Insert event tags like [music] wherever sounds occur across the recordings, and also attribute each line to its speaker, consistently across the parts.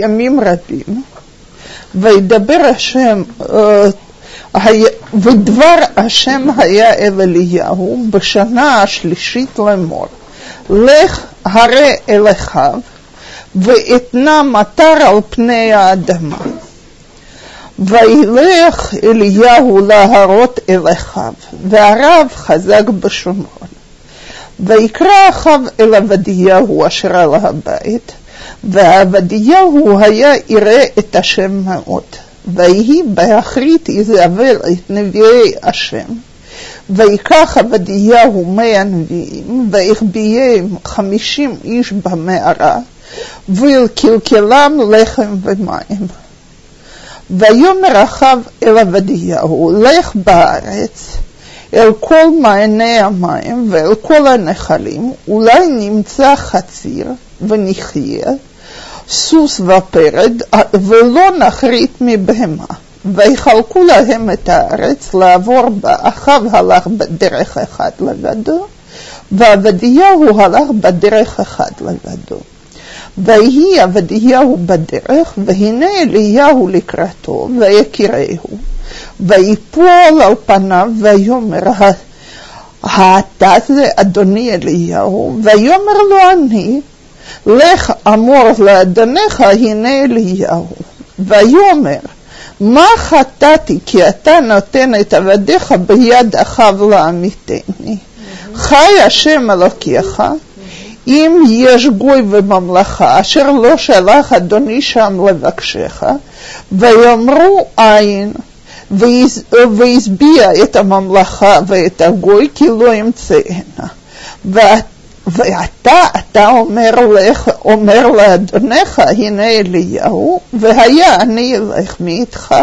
Speaker 1: ימים רבים, וידבר השם, ודבר השם היה אל אליהו בשנה השלישית לאמור, לך הרי אל אחיו, ואתנה מטר על פני האדמה. וילך אליהו להרות אל אחיו, והרב חזק בשומרון. ויקרא אחיו אל עבדיהו אשר על הבית, ועבדיהו היה ירא את השם מאוד. ויהי באחרית איזבל את נביאי השם. ויקח עבדיהו מאה נביאים, והחביאם חמישים איש במערה, וילקלקלם לחם ומים. ויאמר אחאב אל עבדיהו, לך בארץ, אל כל מעייני המים ואל כל הנחלים, אולי נמצא חציר ונחיה, סוס ופרד, ולא נחריט מבהמה. ויחלקו להם את הארץ לעבור בה, אחאב הלך בדרך אחד לבדו, ועבדיהו הלך בדרך אחד לבדו. ויהי עבדיהו בדרך, והנה אליהו לקראתו, ויקירהו, ויפול על פניו, ויאמר, האתה זה אדוני אליהו, ויאמר לו אני, לך אמור לאדונך, הנה אליהו. ויאמר, מה חטאתי כי אתה נותן את עבדיך ביד אחיו לעמיתני? חי השם אלוקיך, אם יש גוי בממלכה אשר לא שלח אדוני שם לבקשך, ויאמרו אין, והשביע את הממלכה ואת הגוי כי לא ימצאנה. ואתה, אתה אומר לך, אומר לאדונך, הנה אליהו, והיה אני אלך מאיתך,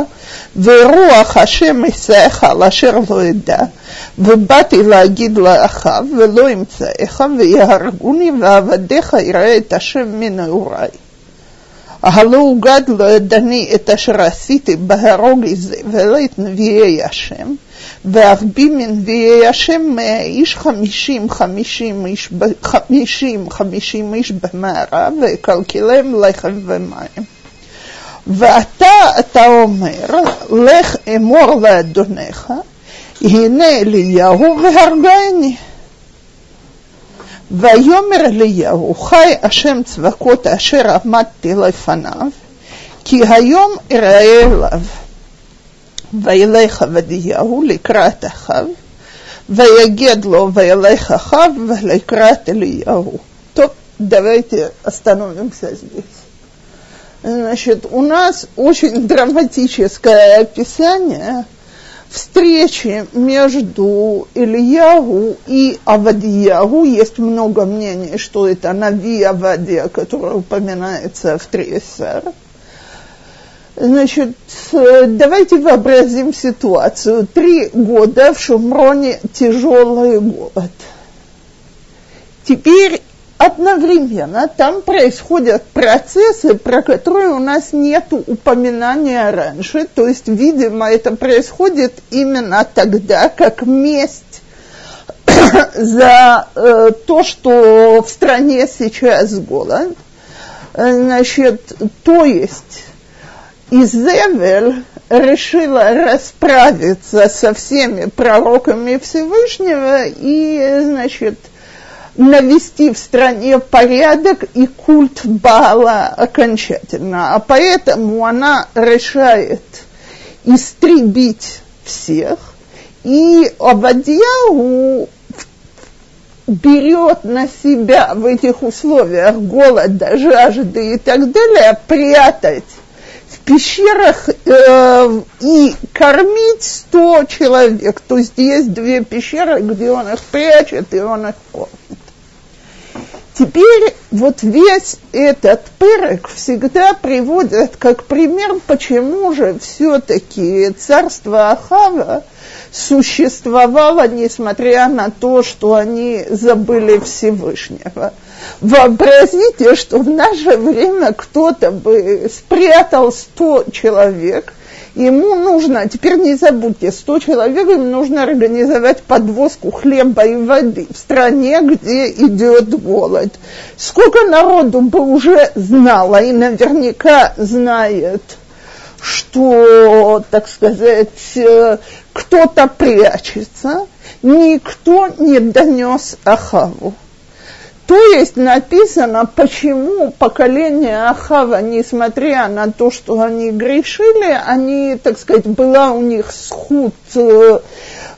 Speaker 1: ורוח השם יסעך על אשר לא אדע, ובאתי להגיד לאחיו, ולא אמצאך, ויהרגוני, ועבדיך יראה את השם מנעוריי. הלא הוגד לא ידני את אשר עשיתי בהרוג איזה, ולא את נביאי השם, ואחביא מנביאי השם איש חמישים חמישים איש, חמישים חמישים איש במערב, ואקלקלם לחם ומים. ואתה, אתה אומר, לך אמור לאדונך, הנה אליהו והרגני. ויאמר אליהו, חי השם צבקות אשר עמדתי לפניו, כי היום אראה אליו. וילך עבדיהו לקראת אחיו, ויגיד לו, וילך אחיו ולקראת Ильяу. То давайте остановимся здесь. Значит, у нас очень драматическое описание встречи между Ильягу и Авадиягу. Есть много мнений, что это Нави Авадия, который упоминается в Тресер. Значит, давайте вообразим ситуацию. Три года в Шумроне тяжелый голод. Теперь одновременно там происходят процессы, про которые у нас нет упоминания раньше. То есть, видимо, это происходит именно тогда, как месть [coughs] за э, то, что в стране сейчас голод. Значит, то есть Изевель решила расправиться со всеми пророками Всевышнего и, значит, навести в стране порядок и культ Баала окончательно. А поэтому она решает истребить всех, и Абадьяу берет на себя в этих условиях голода, жажды и так далее, прятать пещерах э, и кормить 100 человек. То есть есть две пещеры, где он их прячет, и он их кормит. Теперь вот весь этот перек всегда приводят как пример, почему же все-таки царство Ахава существовало, несмотря на то, что они забыли Всевышнего. Вообразите, что в наше время кто-то бы спрятал сто человек Ему нужно, теперь не забудьте, 100 человек, им нужно организовать подвозку хлеба и воды в стране, где идет голод. Сколько народу бы уже знало и наверняка знает, что, так сказать, э, кто-то прячется, никто не донес Ахаву. То есть написано, почему поколение Ахава, несмотря на то, что они грешили, они, так сказать, была у них сход, э,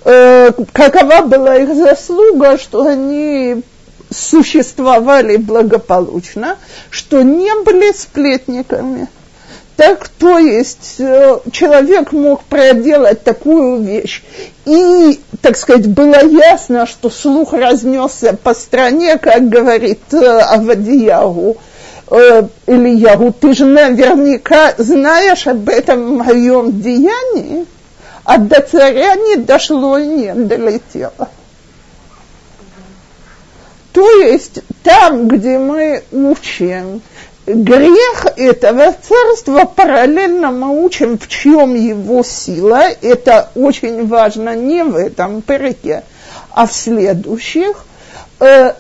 Speaker 1: э, какова была их заслуга, что они существовали благополучно, что не были сплетниками. Так, то есть э, человек мог проделать такую вещь. И, так сказать, было ясно, что слух разнесся по стране, как говорит э, Авадиягу, э, Ильягу, ты же наверняка знаешь об этом моем деянии, а до царя не дошло и не долетело. То есть там, где мы учим, грех этого царства параллельно мы учим, в чем его сила. Это очень важно не в этом переке, а в следующих. Э,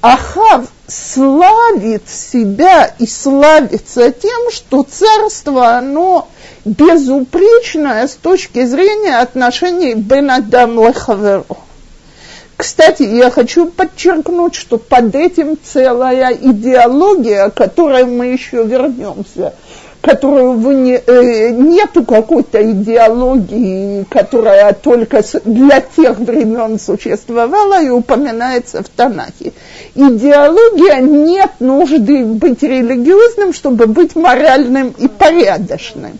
Speaker 1: Ахав славит себя и славится тем, что царство, оно безупречное с точки зрения отношений Бен Адам Лехаверу. Кстати, я хочу подчеркнуть, что под этим целая идеология, о которой мы еще вернемся, которую вы не, э, нету какой-то идеологии, которая только для тех времен существовала и упоминается в Танахе. Идеология нет нужды быть религиозным, чтобы быть моральным и порядочным.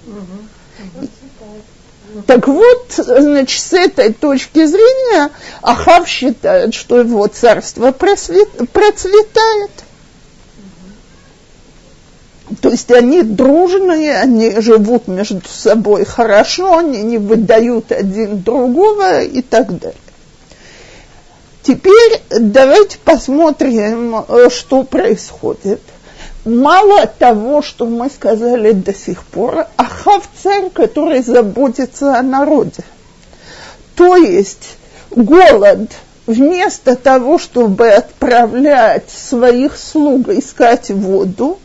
Speaker 1: Так вот, значит, с этой точки зрения Ахав считает, что его царство процветает. То есть они дружные, они живут между собой хорошо, они не выдают один другого и так далее. Теперь давайте посмотрим, э, что происходит – мало того, что мы сказали до сих пор, Ахав царь, который заботится о народе. То есть голод вместо того, чтобы отправлять своих слуг искать воду,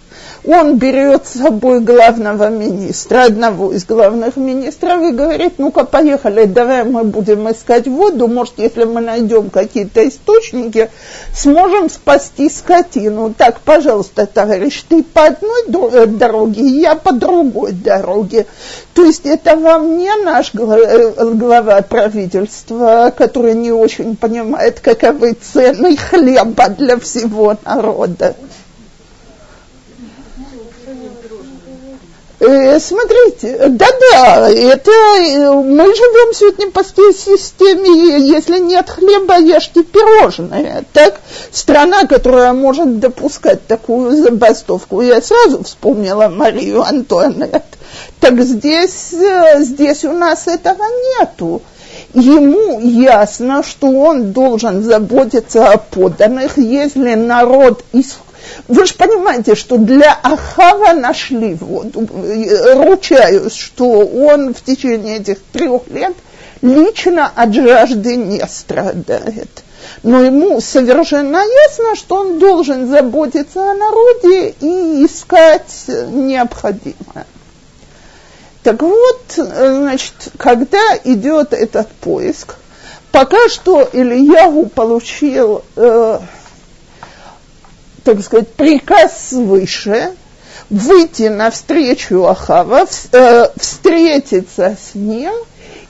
Speaker 1: он берет с собой главного министра, одного из главных министров, и говорит, ну-ка, поехали, давай мы будем искать воду, может, если мы найдем какие-то источники, сможем спасти скотину. Так, пожалуйста, товарищ, ты по одной э, дороге, я по другой дороге. То есть это вам не наш э, глава правительства, который не очень понимает, каковы цены хлеба для всего народа. Э, смотрите, да-да, это э, мы живем сегодня по системе, если нет хлеба, ешьте пирожные. Так, страна, которая может допускать такую забастовку, я сразу вспомнила Марию Антуанет. Так здесь, э, здесь у нас этого нету ему ясно, что он должен заботиться о подданных, если народ из вы же понимаете, что для Ахава нашли воду. Ручаюсь, что он в течение этих трех лет лично от жажды не страдает. Но ему совершенно ясно, что он должен заботиться о народе и искать необходимое. Так вот, значит, когда идет этот поиск, пока что Ильяву получил э, так сказать, приказ свыше выйти навстречу Ахава, э, встретиться с ним,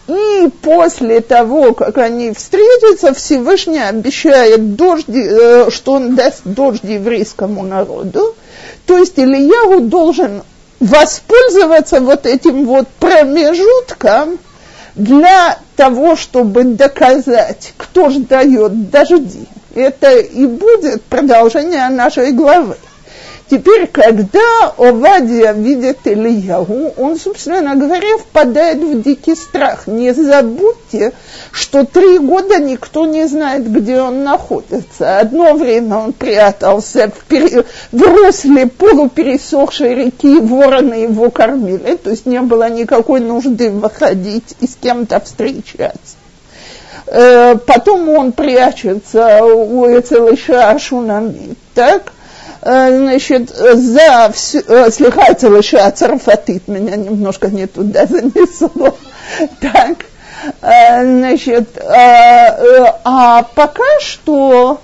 Speaker 1: и после того, как они встретятся, Всевышний обещает дожди, э, что он даст дождь еврейскому народу. То есть Ильяу должен воспользоваться вот этим вот промежутком для того, чтобы доказать, кто же дает дожди это и будет продолжение нашей главы. Теперь, когда Овадия видит Ильягу, он, собственно говоря, впадает в дикий страх. Не забудьте, что три года никто не знает, где он находится. Одно время он прятался в, пере... в русле полупересохшей реки, вороны его кормили, то есть не было никакой нужды выходить и с кем-то встречаться. Э, потом он прячется у Эцелыша Шунамит, так? Э, значит, за все, э, слегка Эцелыша Царфатит, меня немножко не туда [laughs] занесло, так? Значит, а пока что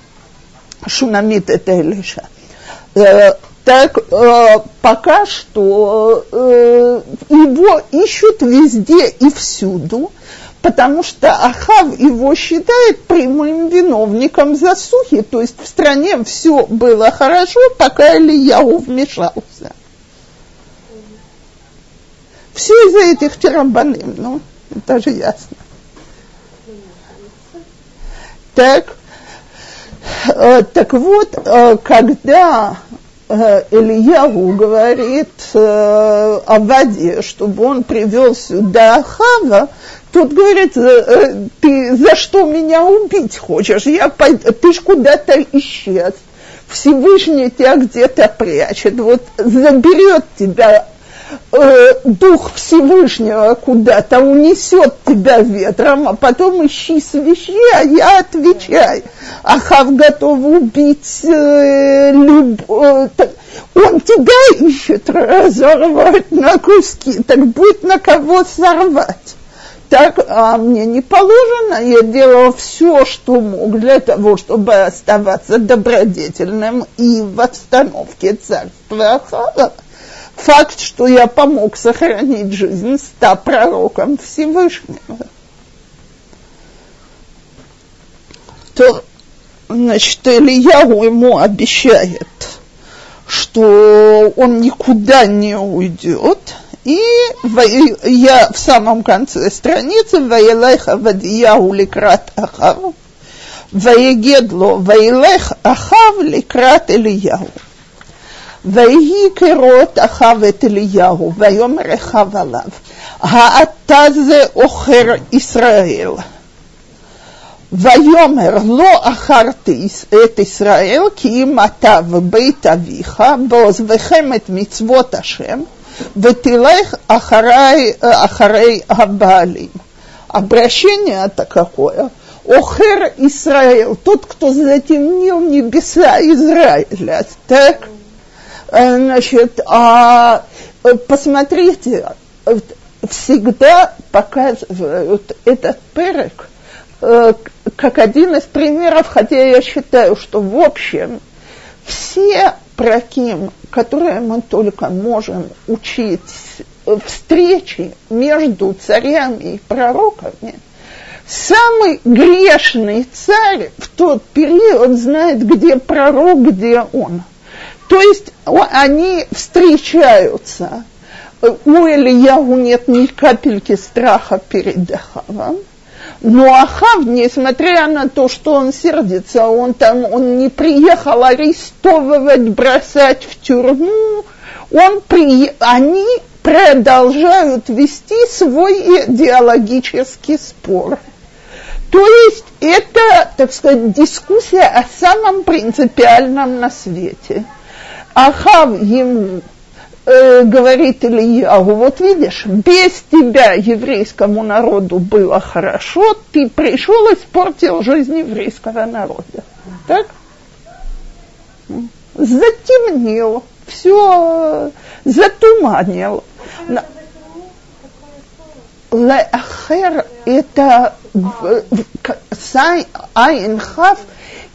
Speaker 1: Шунамит это Элиша. Так пока что его ищут везде и всюду, потому что Ахав его считает прямым виновником засухи, то есть в стране все было хорошо, пока Ильяу вмешался. Все из-за этих терабаным, ну, это же ясно. Так, э, так вот, э, когда э, Ильяу говорит э, Аваде, чтобы он привел сюда Ахава, Тут говорит, э, ты за что меня убить хочешь? Я, ты ж куда-то исчез. Всевышний тебя где-то прячет. Вот заберет тебя э, дух Всевышнего куда-то, унесет тебя ветром, а потом ищи свищи, а я отвечай. Ахав готов убить э, люб... Э, он тебя ищет разорвать на куски, так будет на кого сорвать так а мне не положено, я делал все, что мог для того, чтобы оставаться добродетельным и в обстановке царства Ахава. Факт, что я помог сохранить жизнь ста пророкам Всевышнего. То, значит, Ильяу ему обещает, что он никуда не уйдет – и я в самом конце страницы «Ваелеха вадияу ликрат ахав» «Ваегедло ваелех ахав ликрат Ильяу» ויהי כרות אחאב את אליהו, ויאמר אחאב עליו, האתה זה עוכר ישראל. ויאמר לא אחרתי את ישראל כי אם אתה ובית אביך בעוזבכם את מצוות השם Ветилех ахарай, ахарей абалим. Обращение это какое? Охер Израил, тот, кто затемнил небеса Израиля. Так? Значит, а, посмотрите, всегда показывают этот перек как один из примеров, хотя я считаю, что в общем все праким, которые мы только можем учить встречи между царями и пророками, самый грешный царь в тот период знает, где пророк, где он. То есть они встречаются. У Ильяу нет ни капельки страха перед Ахавом. Но Ахав, несмотря на то, что он сердится, он там, он не приехал арестовывать, бросать в тюрьму, он при, они продолжают вести свой идеологический спор. То есть это, так сказать, дискуссия о самом принципиальном на свете. Ахав ему э, говорит Ильяу, вот видишь, без тебя еврейскому народу было хорошо, ты пришел и испортил жизнь еврейского народа. Так? Затемнил, все затуманил. Леахер это айнхав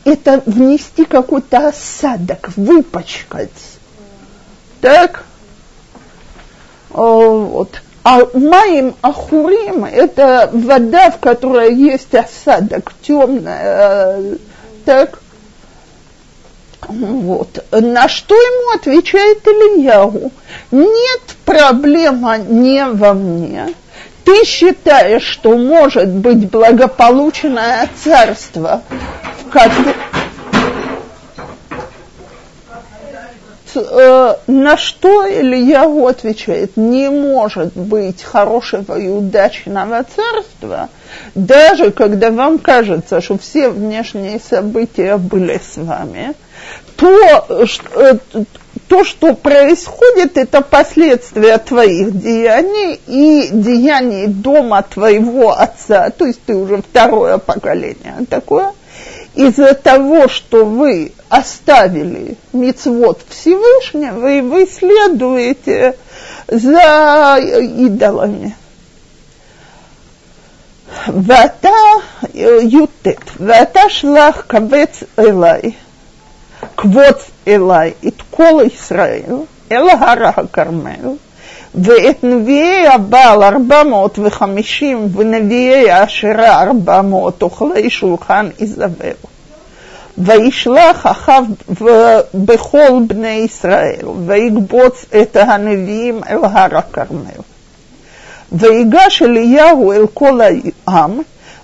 Speaker 1: это внести какой-то осадок, выпачкать. Так? Вот. А маим ахурим – это вода, в которой есть осадок, темная, так? Вот. На что ему отвечает Ильяу? Нет, проблема не во мне. Ты считаешь, что может быть благополучное царство, в котором э, на что Ильягу отвечает, не может быть хорошего и удачного царства, даже когда вам кажется, что все внешние события были с вами, то, э, то, что происходит, это последствия твоих деяний и деяний дома твоего отца, то есть ты уже второе поколение такое, из-за того, что вы оставили мицвод Всевышнего, и вы следуете за идолами. ואתה י"ט, ואתה שלח קבץ אליי, קבוץ אליי את כל ישראל אל הר הכרמל, ואת נביאי הבעל ארבע מאות וחמישים ונביאי האשרה ארבע מאות אוכלי שולחן איזבל. וישלח אחאב בכל בני ישראל, ויקבוץ את הנביאים אל הר הכרמל. ויגש אליהו אל כל העם,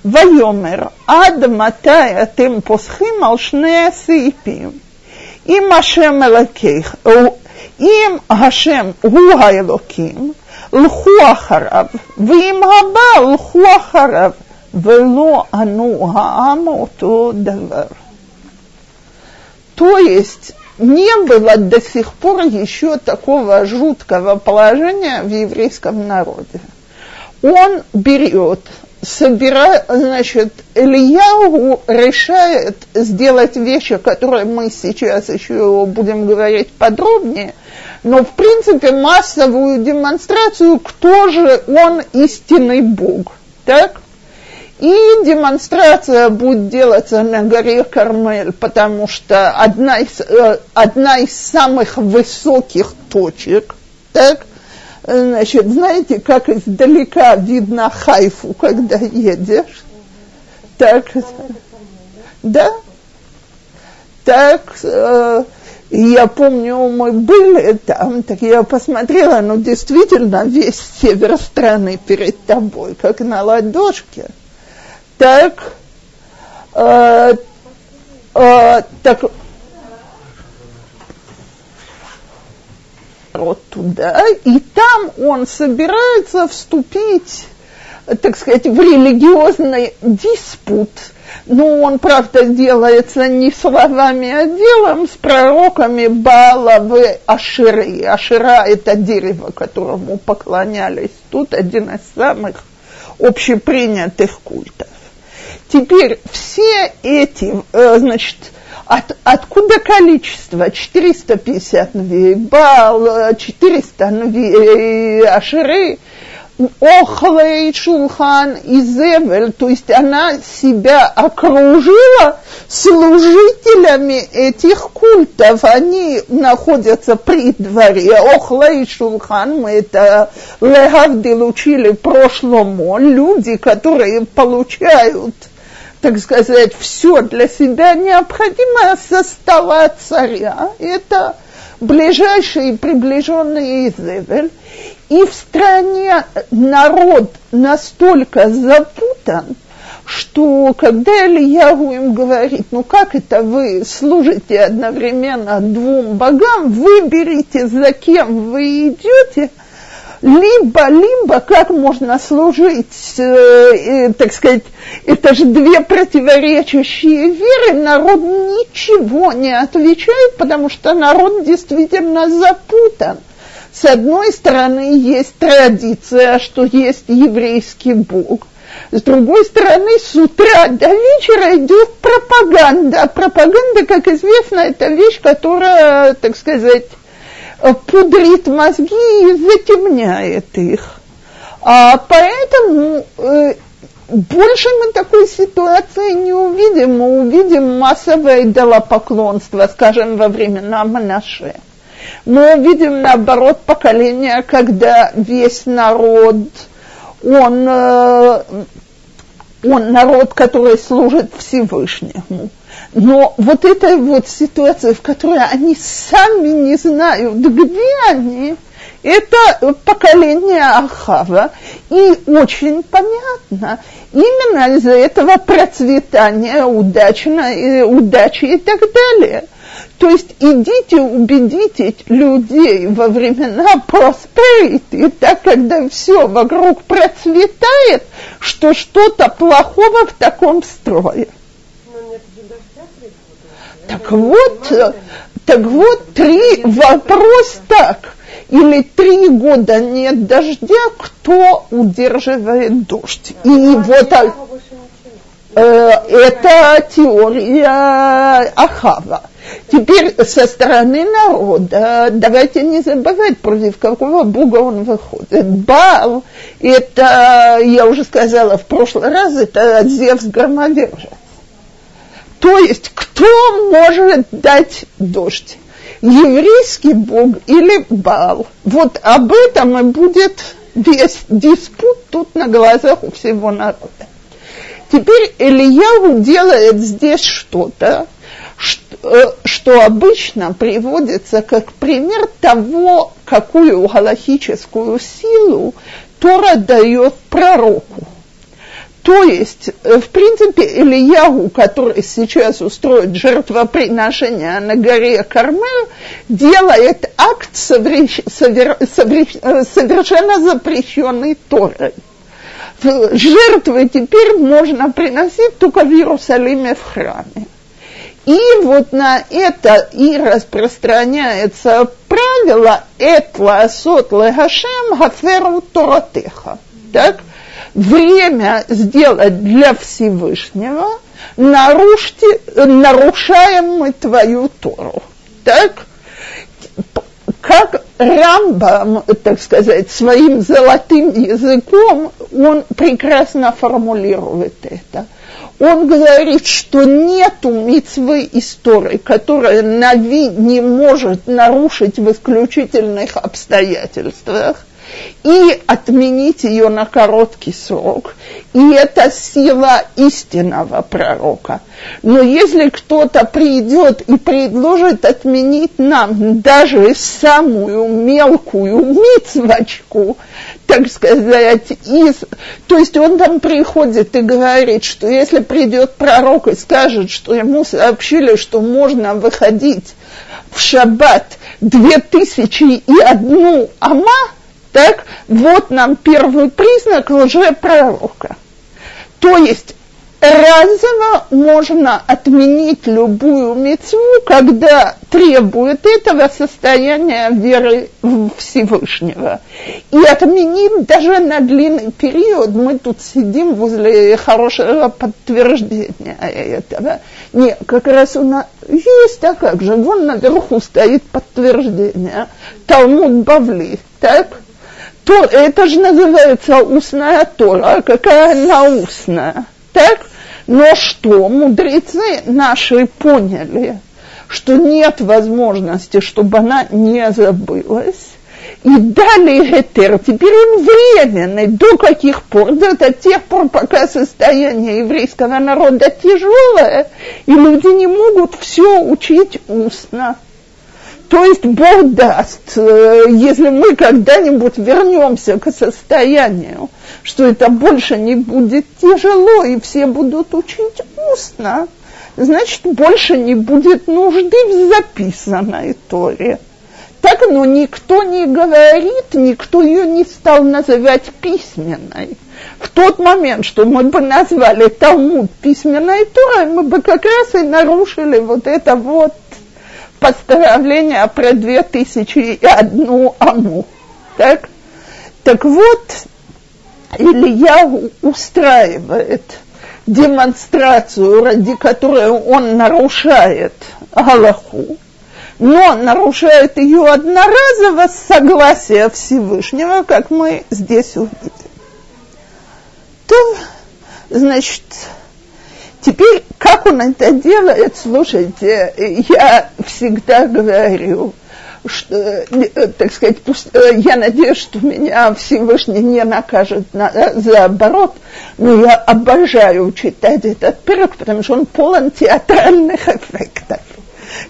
Speaker 1: ויאמר, עד מתי אתם פוסחים על שני הסעיפים? אם השם אלוקיך, אם השם הוא האלוקים, לכו אחריו, ואם הבא, לכו אחריו, ולא ענו העם אותו דבר. То есть не было до сих пор еще такого жуткого положения в еврейском народе. Он берет, собирает, значит, Ильяу решает сделать вещи, которые мы сейчас еще будем говорить подробнее, но в принципе массовую демонстрацию, кто же он истинный Бог. Так? И демонстрация будет делаться на горе Кармель, потому что одна из, э, одна из самых высоких точек, так, значит, знаете, как издалека видно Хайфу, когда едешь, так, да, так, э, я помню, мы были там, так я посмотрела, ну, действительно, весь север страны перед тобой, как на ладошке – так, э, э, так, вот туда, и там он собирается вступить, так сказать, в религиозный диспут, но он, правда, делается не словами, а делом с пророками Баала в Аширы. Ашира – это дерево, которому поклонялись. Тут один из самых общепринятых культов. Теперь все эти, э, значит, от, откуда количество? 450 навей, Бал, 400 навей, Ашеры, Охлей, Шулхан и Зевель, то есть она себя окружила служителями этих культов. Они находятся при дворе. Охлей, Шулхан, мы это Легавдил учили прошлому. Люди, которые получают так сказать, все для себя необходимое со стола царя. Это ближайший и приближенный Изевель. И в стране народ настолько запутан, что когда Ильягу им говорит, ну как это вы служите одновременно двум богам, выберите, за кем вы идете – либо-либо как можно служить, э, э, так сказать, это же две противоречащие веры, народ ничего не отвечает, потому что народ действительно запутан. С одной стороны, есть традиция, что есть еврейский Бог. С другой стороны, с утра до вечера идет пропаганда. Пропаганда, как известно, это вещь, которая, так сказать, пудрит мозги и затемняет их. А поэтому э, больше мы такой ситуации не увидим. Мы увидим массовое идолопоклонство, скажем, во времена Монаше. Мы увидим, наоборот, поколение, когда весь народ, он, э, он народ, который служит Всевышнему. Но вот эта вот ситуация, в которой они сами не знают, где они, это поколение Ахава, и очень понятно, именно из-за этого процветания, удачно, удачи и так далее. То есть идите убедите людей во времена prosperity, так когда все вокруг процветает, что что-то плохого в таком строе. Так вот, так вот, три вопрос так. Или три года нет дождя, кто удерживает дождь? И вот э, это теория Ахава. Теперь со стороны народа, давайте не забывать, против какого бога он выходит. Бал, это, я уже сказала в прошлый раз, это Зевс громовержец. То есть, кто может дать дождь? Еврейский бог или Бал? Вот об этом и будет весь диспут тут на глазах у всего народа. Теперь Ильяу делает здесь что-то, что, что обычно приводится как пример того, какую галахическую силу Тора дает пророку. То есть, э, в принципе, Ильягу, который сейчас устроит жертвоприношение на горе Кармел, делает акт соверш... Совер... Совер... совершенно запрещенный Торой. Жертвы теперь можно приносить только в Иерусалиме в храме. И вот на это и распространяется правило «Этла сот легашем гаферу торатеха». Так? Время сделать для Всевышнего, нарушьте, нарушаем мы твою Тору. Так? Как Рамбам, так сказать, своим золотым языком, он прекрасно формулирует это – он говорит, что нету митцвы истории, которая Нави не может нарушить в исключительных обстоятельствах и отменить ее на короткий срок. И это сила истинного пророка. Но если кто-то придет и предложит отменить нам даже самую мелкую мицвочку, так сказать, из... То есть он там приходит и говорит, что если придет пророк и скажет, что ему сообщили, что можно выходить в шаббат две тысячи и одну ама, так, вот нам первый признак лжепророка. То есть разово можно отменить любую мецву, когда требует этого состояния веры Всевышнего. И отменить даже на длинный период, мы тут сидим возле хорошего подтверждения этого. Нет, как раз у нас есть, а как же, вон наверху стоит подтверждение. Талмуд Бавли, так? То, это же называется устная Тора, какая она устная. Так? Но что мудрецы наши поняли, что нет возможности, чтобы она не забылась, и дали Гетер. Теперь он временный. До каких пор? До тех пор, пока состояние еврейского народа тяжелое, и люди не могут все учить устно. То есть Бог даст, э, если мы когда-нибудь вернемся к состоянию, что это больше не будет тяжело, и все будут учить устно, значит, больше не будет нужды в записанной Торе. Так, но никто не говорит, никто ее не стал называть письменной. В тот момент, что мы бы назвали Талмуд письменной Торой, мы бы как раз и нарушили вот это вот постановление про две тысячи и одну аму. Так? так вот, Илья устраивает демонстрацию, ради которой он нарушает Галаху, но нарушает ее одноразово с согласия Всевышнего, как мы здесь увидим. То, значит, Теперь, как он это делает, слушайте, я всегда говорю, что, э, так сказать, пусть, э, я надеюсь, что меня Всевышний не накажет на, за оборот, но я обожаю читать этот пирог, потому что он полон театральных эффектов.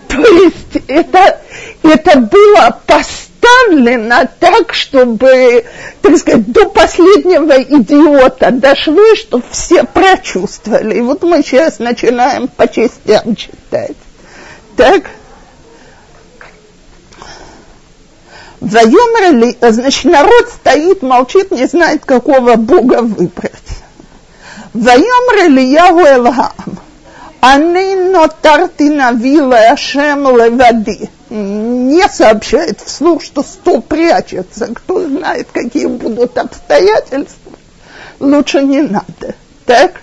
Speaker 1: То есть это, это было постоянно исправлена так, чтобы, так сказать, до последнего идиота дошли, чтобы все прочувствовали. И вот мы сейчас начинаем по частям читать. Так? Ваюмерли, значит, народ стоит, молчит, не знает, какого Бога выбрать. Ваюмерли Ягу Элхам. Они нотарти навила Ашем левади. Не сообщает вслух, что сто прячется. Кто знает, какие будут обстоятельства. Лучше не надо. Так?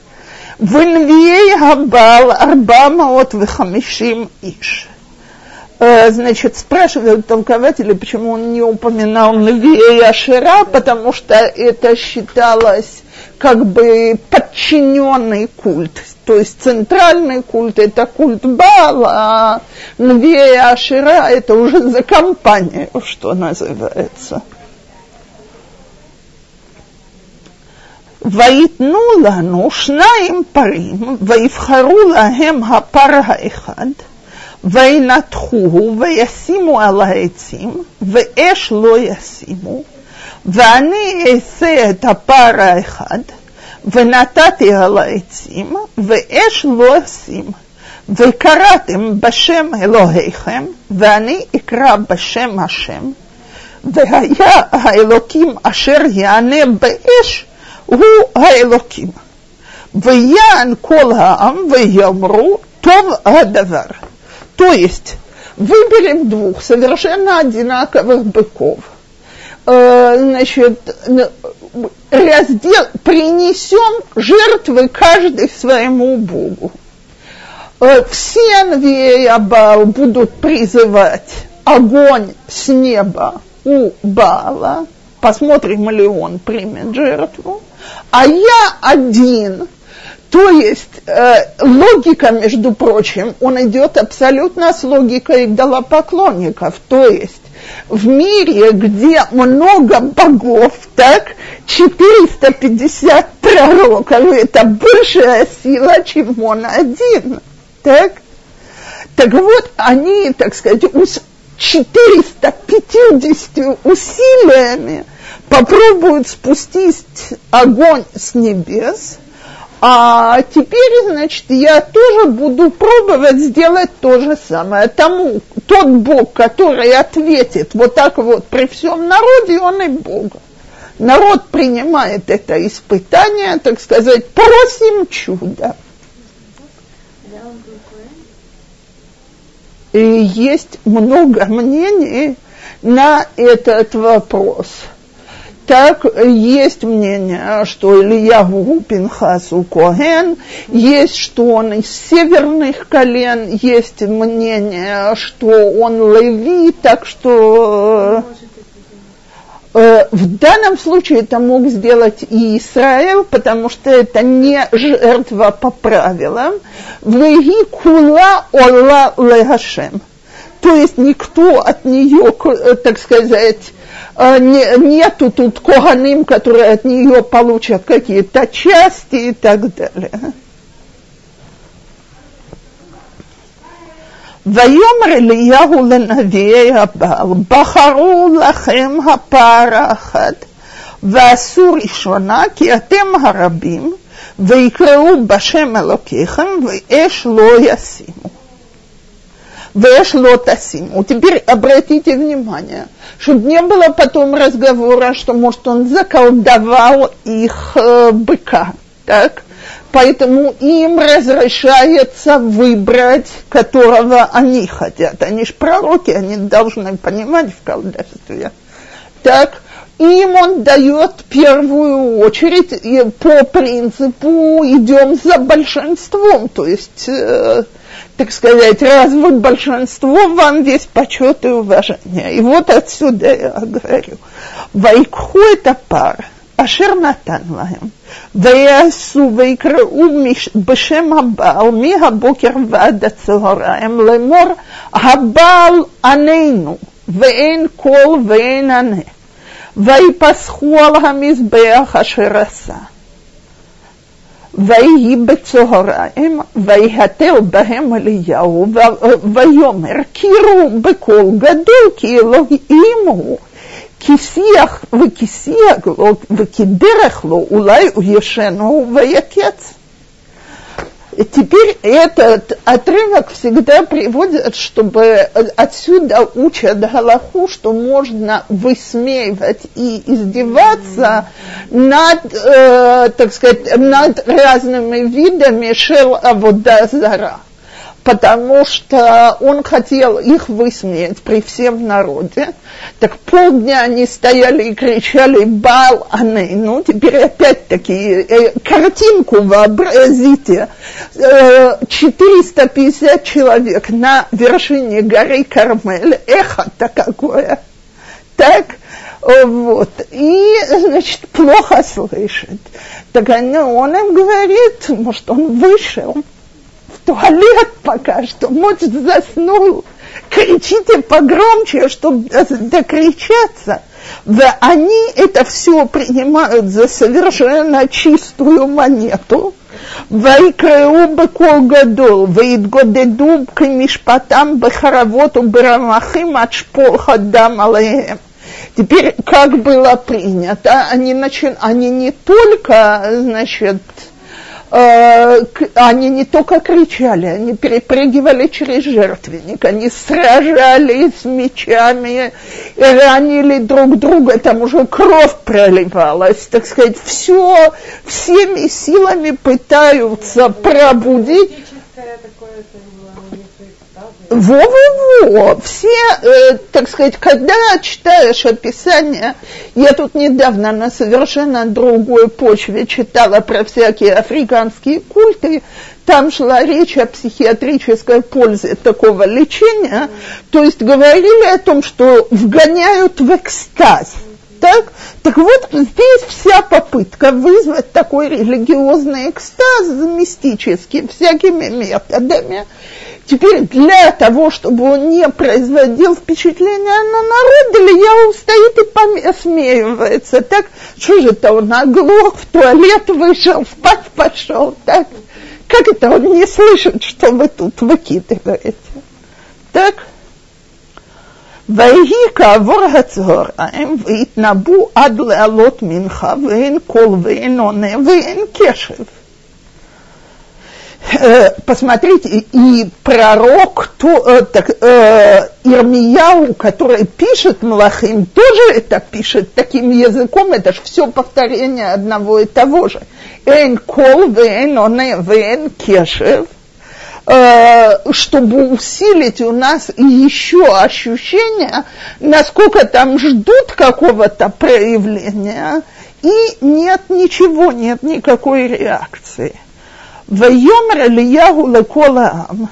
Speaker 1: Венвей Габал Арбамаот Вехамишим Иш. Э, значит, спрашивают толкователи, почему он не упоминал Навия и Ашера, потому что это считалось как бы подчиненный культ. То есть центральный культ это культ Бала, а Навия и Ашера это уже за компанию, что называется. ויתנו לנו שניים פרים, ויבחרו להם הפר האחד, וינתחוהו וישימו על העצים, ואש לא ישימו, ואני אעשה את הפר האחד, ונתתי על העצים, ואש לא אשים. וקראתם בשם אלוהיכם, ואני אקרא בשם השם, והיה האלוקים אשר יענה באש, הוא האלוקים. ויען כל העם ויאמרו טוב הדבר. То есть выберем двух совершенно одинаковых быков. Э, значит, раздел, принесем жертвы каждый своему Богу. Э, все Анвея будут призывать огонь с неба у Бала, посмотрим, ли он примет жертву, а я один то есть э, логика, между прочим, он идет абсолютно с логикой идолопоклонников. То есть в мире, где много богов, так, 450 пророков, это большая сила, чем он один. Так? Так вот, они, так сказать, 450 усилиями попробуют спустить огонь с небес – а теперь, значит, я тоже буду пробовать сделать то же самое. Тому, тот Бог, который ответит вот так вот при всем народе, он и Бог. Народ принимает это испытание, так сказать, просим чуда. И есть много мнений на этот вопрос – так есть мнение, что Ильягу Пинхасу Коген, есть, что он из северных колен, есть мнение, что он Леви, так что э, в данном случае это мог сделать и Израиль, потому что это не жертва по правилам. Веги кула ола легашем. То есть никто от нее, э, так сказать, а, не, нету тут коганим, которые от нее получат какие-то части и так далее. ויאמר אליהו לנביאי הבעל, בחרו לכם הפער האחד, ועשו ראשונה כי אתם הרבים, ויקראו בשם אלוקיכם, ואש לא ישימו. Вэш лотасим. Теперь обратите внимание, чтобы не было потом разговора, что, может, он заколдовал их э, быка, так? Поэтому им разрешается выбрать, которого они хотят. Они же пророки, они должны понимать в колдовстве. Так, им он дает первую очередь по принципу идем за большинством, то есть э, так сказать, раз вы большинство, вам весь почет и уважение. И вот отсюда я говорю, вайкху это пар, אשר נתן להם, ויעשו ויקראו בשם הבעל מהבוקר ועד הצהריים לאמור הבעל עננו ואין קול ואין ענה ויפסחו על המזבח אשר עשה ויהי בצהריים, ויהתל בהם אליהו, ויאמר, קירו בקול גדול, כי אלוהים הוא, כי שיח וכי סייג לו וכי דרך לו, אולי הוא ישנו ויקץ. Теперь этот отрывок всегда приводят, чтобы отсюда учат Галаху, что можно высмеивать и издеваться над, э, так сказать, над разными видами шел аводазара потому что он хотел их высмеять при всем народе. Так полдня они стояли и кричали «Бал Аней». Ну, теперь опять-таки э, картинку вообразите. Э, 450 человек на вершине горы Кармель. Эхо-то какое. Так, вот, и, значит, плохо слышит. Так он им говорит, может, он вышел, туалет пока что, может, заснул. Кричите погромче, чтобы докричаться. Да они это все принимают за совершенно чистую монету. ויקראו בקול גדול, ויתגודדו כמשפטם בחרבות וברמחים עד שפול הדם עליהם. Теперь, как было принято, они, начи... они не только, значит, Э, они не только кричали, они перепрыгивали через жертвенник, они сражались мечами, ранили друг друга, там уже кровь проливалась, так сказать, все, всеми силами пытаются пробудить. Во-во-во, все, э, так сказать, когда читаешь описание, я тут недавно на совершенно другой почве читала про всякие африканские культы, там шла речь о психиатрической пользе такого лечения, то есть говорили о том, что вгоняют в экстаз. Так? Так вот, здесь вся попытка вызвать такой религиозный экстаз мистический, всякими методами. Теперь для того, чтобы он не производил впечатления на народ, Илья стоит и посмеивается. Так, что же это он оглох, в туалет вышел, спать пошел, так? Как это он не слышит, что вы тут выкидываете? Так? ויהי כעבור הצהריים והתנבאו עד לעלות מנחה ואין קול ואין עונה ואין קשב. Э, посмотрите, и пророк то, э, так, э, Ирмияу, который пишет Малахим, тоже это пишет таким языком, это же все повторение одного и того же. Эн кол, вен оне, вен кешев, э, чтобы усилить у нас еще ощущение, насколько там ждут какого-то проявления, и нет ничего, нет никакой реакции. ויאמר אליהו לכל העם,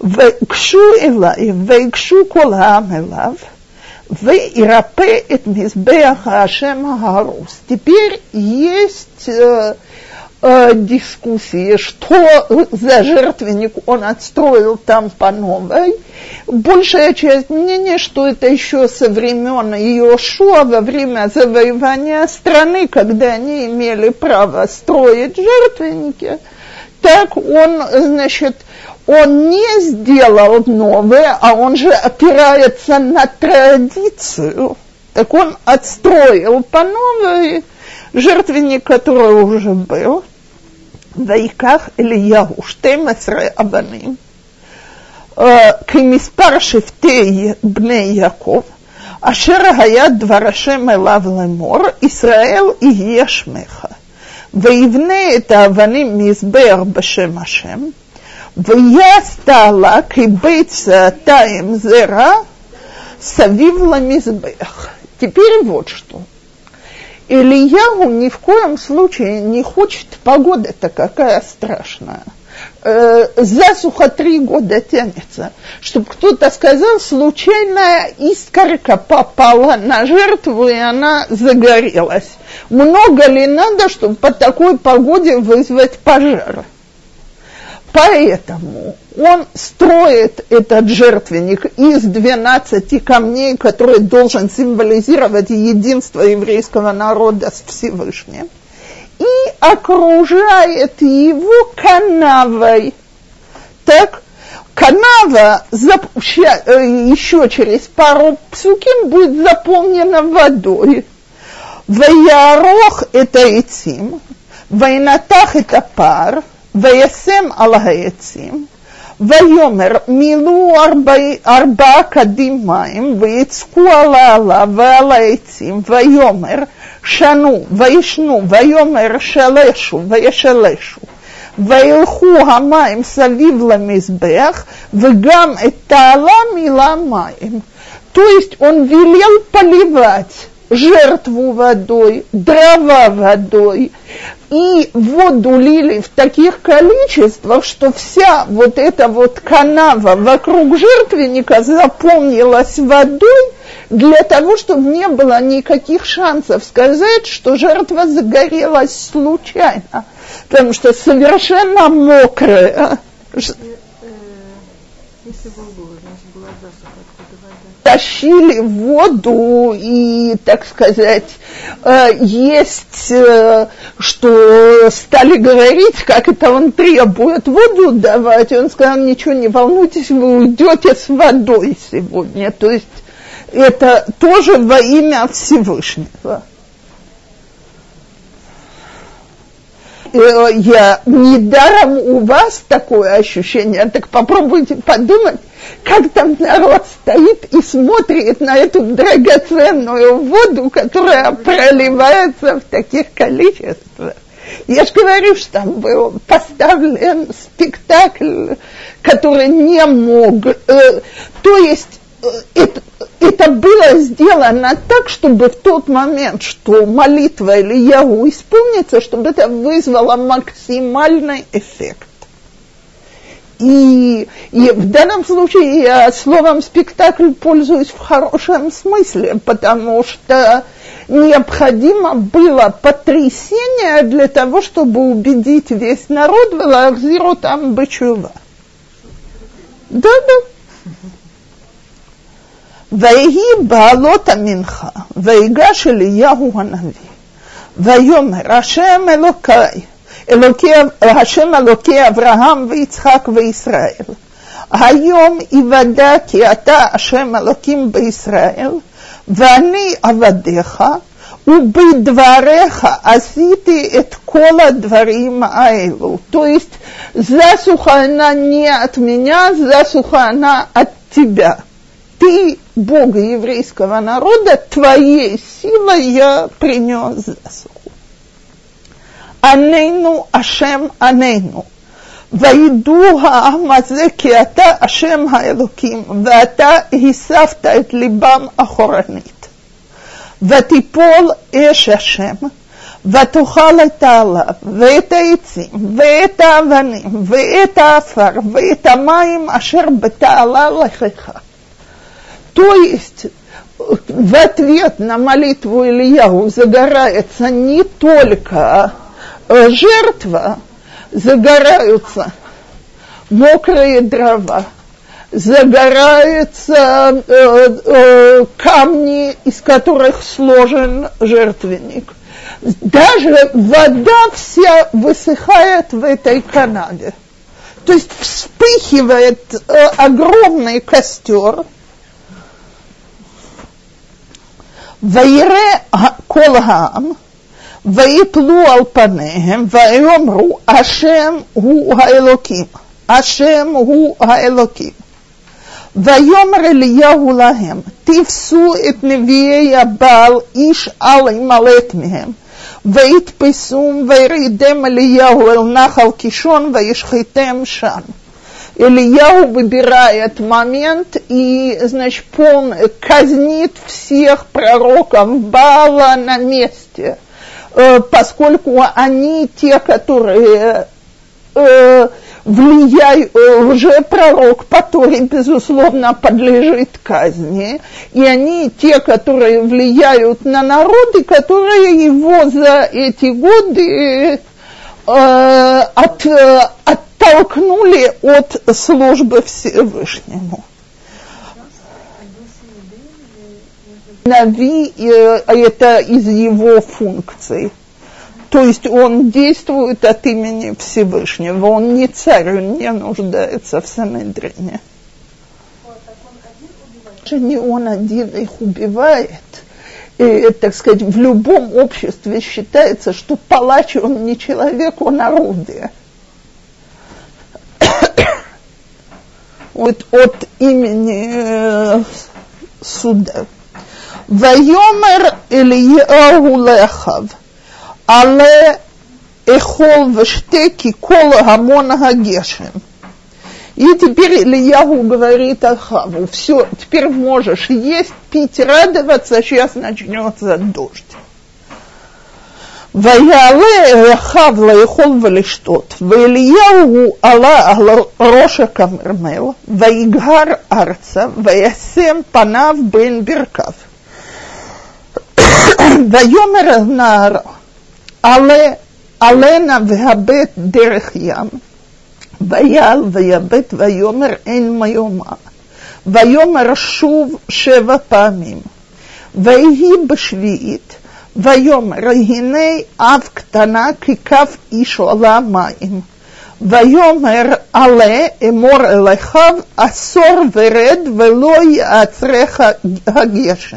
Speaker 1: וגשו אליי, ויגשו כל העם אליו, וירפא את מזבח השם ההרוס. Теперь есть э, дискуссии, что за жертвенник он отстроил там по новой. Большая часть мнения, что это еще со времен Иошуа, во время завоевания страны, когда они имели право строить жертвенники. Так он, значит, он не сделал новое, а он же опирается на традицию. Так он отстроил по новой жертвенник, который уже был. ויקח אליהו 12 אבנים, כמספר שבטי בני יעקב, אשר היה דבר השם אליו לאמור, ישראל יהיה שמך. ויבנה את האבנים מזבח בשם השם, ויעשת לה כבית סעתיים זרע סביב למזבח. Теперь вот что. Ильяу ни в коем случае не хочет, погода-то какая страшная. Э, засуха три года тянется. Чтобы кто-то сказал, случайная искорка попала на жертву, и она загорелась. Много ли надо, чтобы по такой погоде вызвать пожар? Поэтому он строит этот жертвенник из 12 камней, который должен символизировать единство еврейского народа с Всевышним, и окружает его канавой. Так, канава э, еще через пару псуким будет заполнена водой. Ваярох – это этим, вайнатах – это пар – וישם על העצים, ויאמר מילאו ארבעה קדים מים, ויצקו על העלה ועל העצים, ויאמר שנו, וישנו, ויאמר שלשו, וישלשו. וילכו המים סביב למזבח, וגם את תעלה мила מים. То есть он велел поливать жертву водой, дрова водой, и воду лили в таких количествах, что вся вот эта вот канава вокруг жертвенника заполнилась водой, для того, чтобы не было никаких шансов сказать, что жертва загорелась случайно, потому что совершенно мокрая. Если тащили воду и, так сказать, э, есть, э, что стали говорить, как это он требует воду давать, он сказал, ничего не волнуйтесь, вы уйдете с водой сегодня. То есть это тоже во имя Всевышнего. Я недаром у вас такое ощущение, так попробуйте подумать, как там народ стоит и смотрит на эту драгоценную воду, которая проливается в таких количествах. Я же говорю, что там был поставлен спектакль, который не мог, э, то есть э, это, это было сделано так, чтобы в тот момент, что молитва или Ильяу исполнится, чтобы это вызвало максимальный эффект. И, и в данном случае я словом спектакль пользуюсь в хорошем смысле, потому что необходимо было потрясение для того, чтобы убедить весь народ в Лахзиру там бычува. Да, да. ויהי בעלות המנחה, ויגש אליהו הנביא, ויאמר השם אלוקי, אלוקי, השם אלוקי אברהם ויצחק וישראל, היום יוודע כי אתה השם אלוקים בישראל, ואני עבדיך, ובדבריך עשיתי את כל הדברים האלו. То есть засуха она не от меня, засуха она от тебя. Ты Бога еврейского народа, твоей силой я принес засуху. Анейну Ашем Анейну. וידעו העם הזה כי אתה השם האלוקים, ואתה הספת את ליבם אחורנית. ותיפול אש השם, ותאכל את העליו, ואת העצים, ואת האבנים, ואת העפר, ואת המים אשר בתעלה לכך. То есть в ответ на молитву Ильяу загорается не только жертва, загораются мокрые дрова, загораются э, э, камни, из которых сложен жертвенник. Даже вода вся высыхает в этой канаве. То есть вспыхивает э, огромный костер – וירא כל העם, ויפלו על פניהם, ויאמרו, השם הוא האלוקים, השם הוא האלוקים. ויאמר אליהו להם, תפסו את נביאי הבעל, איש אל ימלט מהם, ויתפסום וירידם אליהו אל נחל קישון וישחיתם שם. Ильяу выбирает момент и, значит, он казнит всех пророков Бала на месте, э, поскольку они те, которые э, влияют, лжепророк, который, безусловно, подлежит казни, и они те, которые влияют на народ, и которые его за эти годы э, от, от оттолкнули от службы Всевышнему. Нави э, это из его функций. То есть он действует от имени Всевышнего. Он не царь, он не нуждается в Санедрине. Не он один их убивает. И, так сказать, в любом обществе считается, что палач он не человек, он орудие вот от имени э, суда. Вайомер Ильяу Лехав, але эхол вештеки кола гамон гешем. И теперь Ильяу говорит Ахаву, все, теперь можешь есть, пить, радоваться, а сейчас начнется дождь. ויעלה רחב לאכול ולשתות, ואליהו עלה על ראש הכרמל, ויגהר ארצה, וישם פניו בין ברכיו. ויאמר הנער, עלה, עלנה והבט דרך ים, ויעל ויבט ויאמר אין מיומה, ויאמר שוב שבע פעמים, ויהי בשביעית, ויאמר הנה אב קטנה ככף איש עולה מים. ויאמר עלה אמור אליכיו עשור ורד ולא יעצרך הגשם.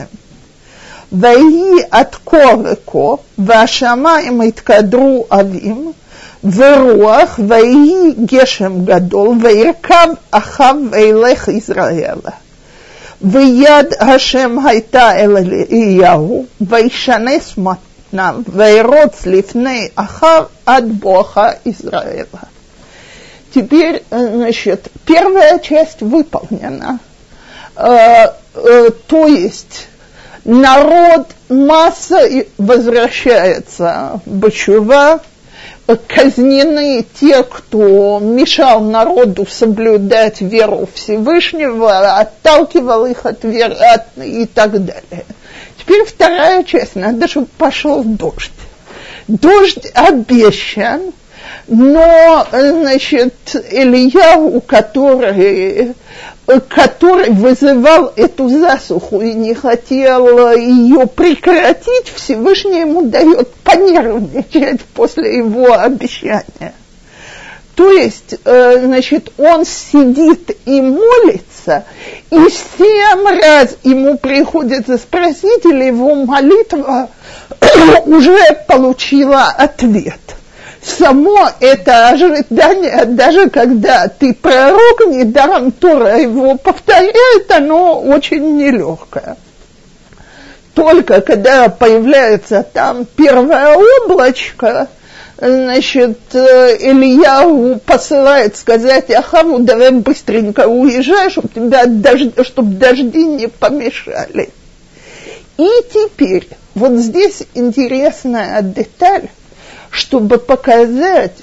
Speaker 1: ויהי עד כה וכה והשמיים התקדרו עבים ורוח ויהי גשם גדול וירכב אחאב וילך ישראל. ויד השם הייתה אל אליהו, וישנס מתניו, וירוץ לפני אחר עד בוכה Израиля. Теперь, значит, первая часть выполнена. Э, э, то есть народ масса возвращается Бачува, казнены те, кто мешал народу соблюдать веру Всевышнего, отталкивал их от веры от, и так далее. Теперь вторая часть, надо, чтобы пошел дождь. Дождь обещан, но, значит, Илья, у который который вызывал эту засуху и не хотел ее прекратить, Всевышний ему дает понервничать после его обещания. То есть, э, значит, он сидит и молится, и семь раз ему приходится спросить, или его молитва [coughs] уже получила ответ само это ожидание, даже когда ты пророк, недаром Тора его повторяет, оно очень нелегкое. Только когда появляется там первое облачко, значит, Илья посылает сказать Ахаву, давай быстренько уезжай, чтобы, тебя дожди, чтобы дожди не помешали. И теперь, вот здесь интересная деталь, чтобы показать,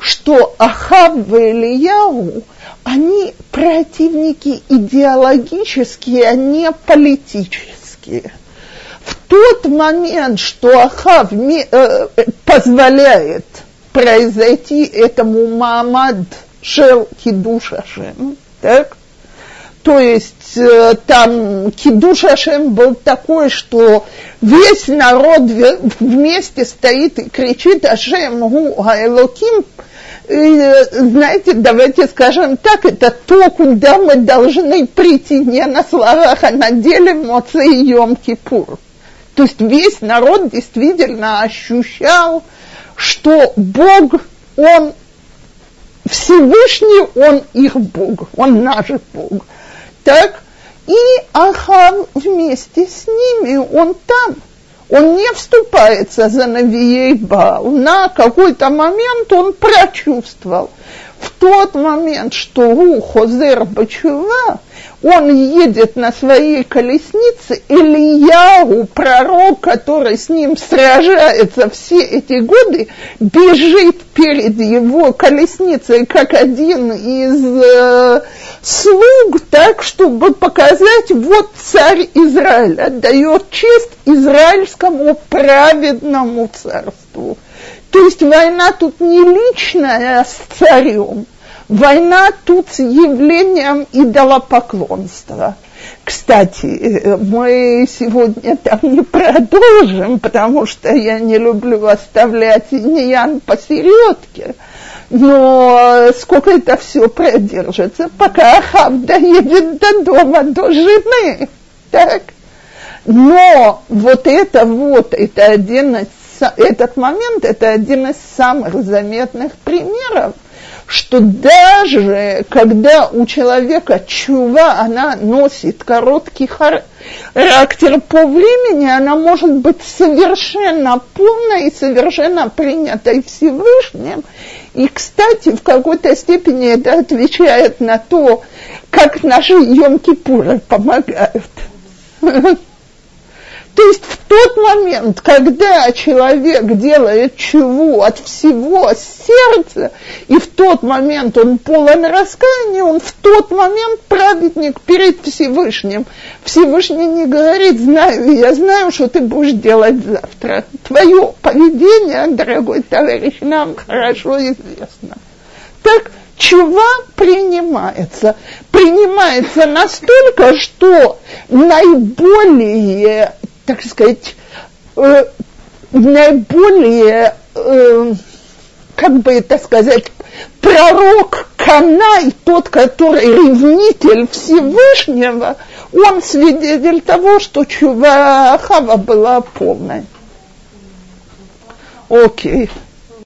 Speaker 1: что Ахав и Ильяу, они противники идеологические, а не политические. В тот момент, что Ахав э, позволяет произойти этому Маамад Шел Кидуш так, то есть э, там Кидуш Ашем был такой, что весь народ вместе стоит и кричит Ашем Гу Айлоким. знаете, давайте скажем так, это то, куда мы должны прийти не на словах, а на деле Моце и Йом-Кипур. То есть весь народ действительно ощущал, что Бог, Он Всевышний, Он их Бог, Он наш Бог. Так, и Ахав вместе с ними, он там. Он не вступается за Навией Бал. На какой-то момент он прочувствовал. В тот момент, что у Хозер Бачува, он едет на своей колеснице, Ильяу, пророк, который с ним сражается все эти годы, бежит перед его колесницей, как один из э, слуг, так, чтобы показать, вот царь Израиля дает честь израильскому праведному царству. То есть война тут не личная с царем, Война тут с явлением идолопоклонства. Кстати, мы сегодня там не продолжим, потому что я не люблю оставлять иньян посередке. Но сколько это все продержится, пока Ахав доедет до дома, до жены. Так? Но вот это вот, это один из, этот момент, это один из самых заметных примеров – что даже когда у человека чува, она носит короткий характер по времени, она может быть совершенно полной и совершенно принятой Всевышним. И, кстати, в какой-то степени это отвечает на то, как наши Йом-Кипуры помогают. То есть в тот момент, когда человек делает чего от всего сердца, и в тот момент он полон раскаяния, он в тот момент праведник перед Всевышним. Всевышний не говорит, знаю, я знаю, что ты будешь делать завтра. Твое поведение, дорогой товарищ, нам хорошо известно. Так чува принимается. Принимается настолько, что наиболее так сказать, э, наиболее, э, как бы это сказать, пророк Канай, тот, который ревнитель Всевышнего, он свидетель того, что чува Хава была полной. Окей. Okay.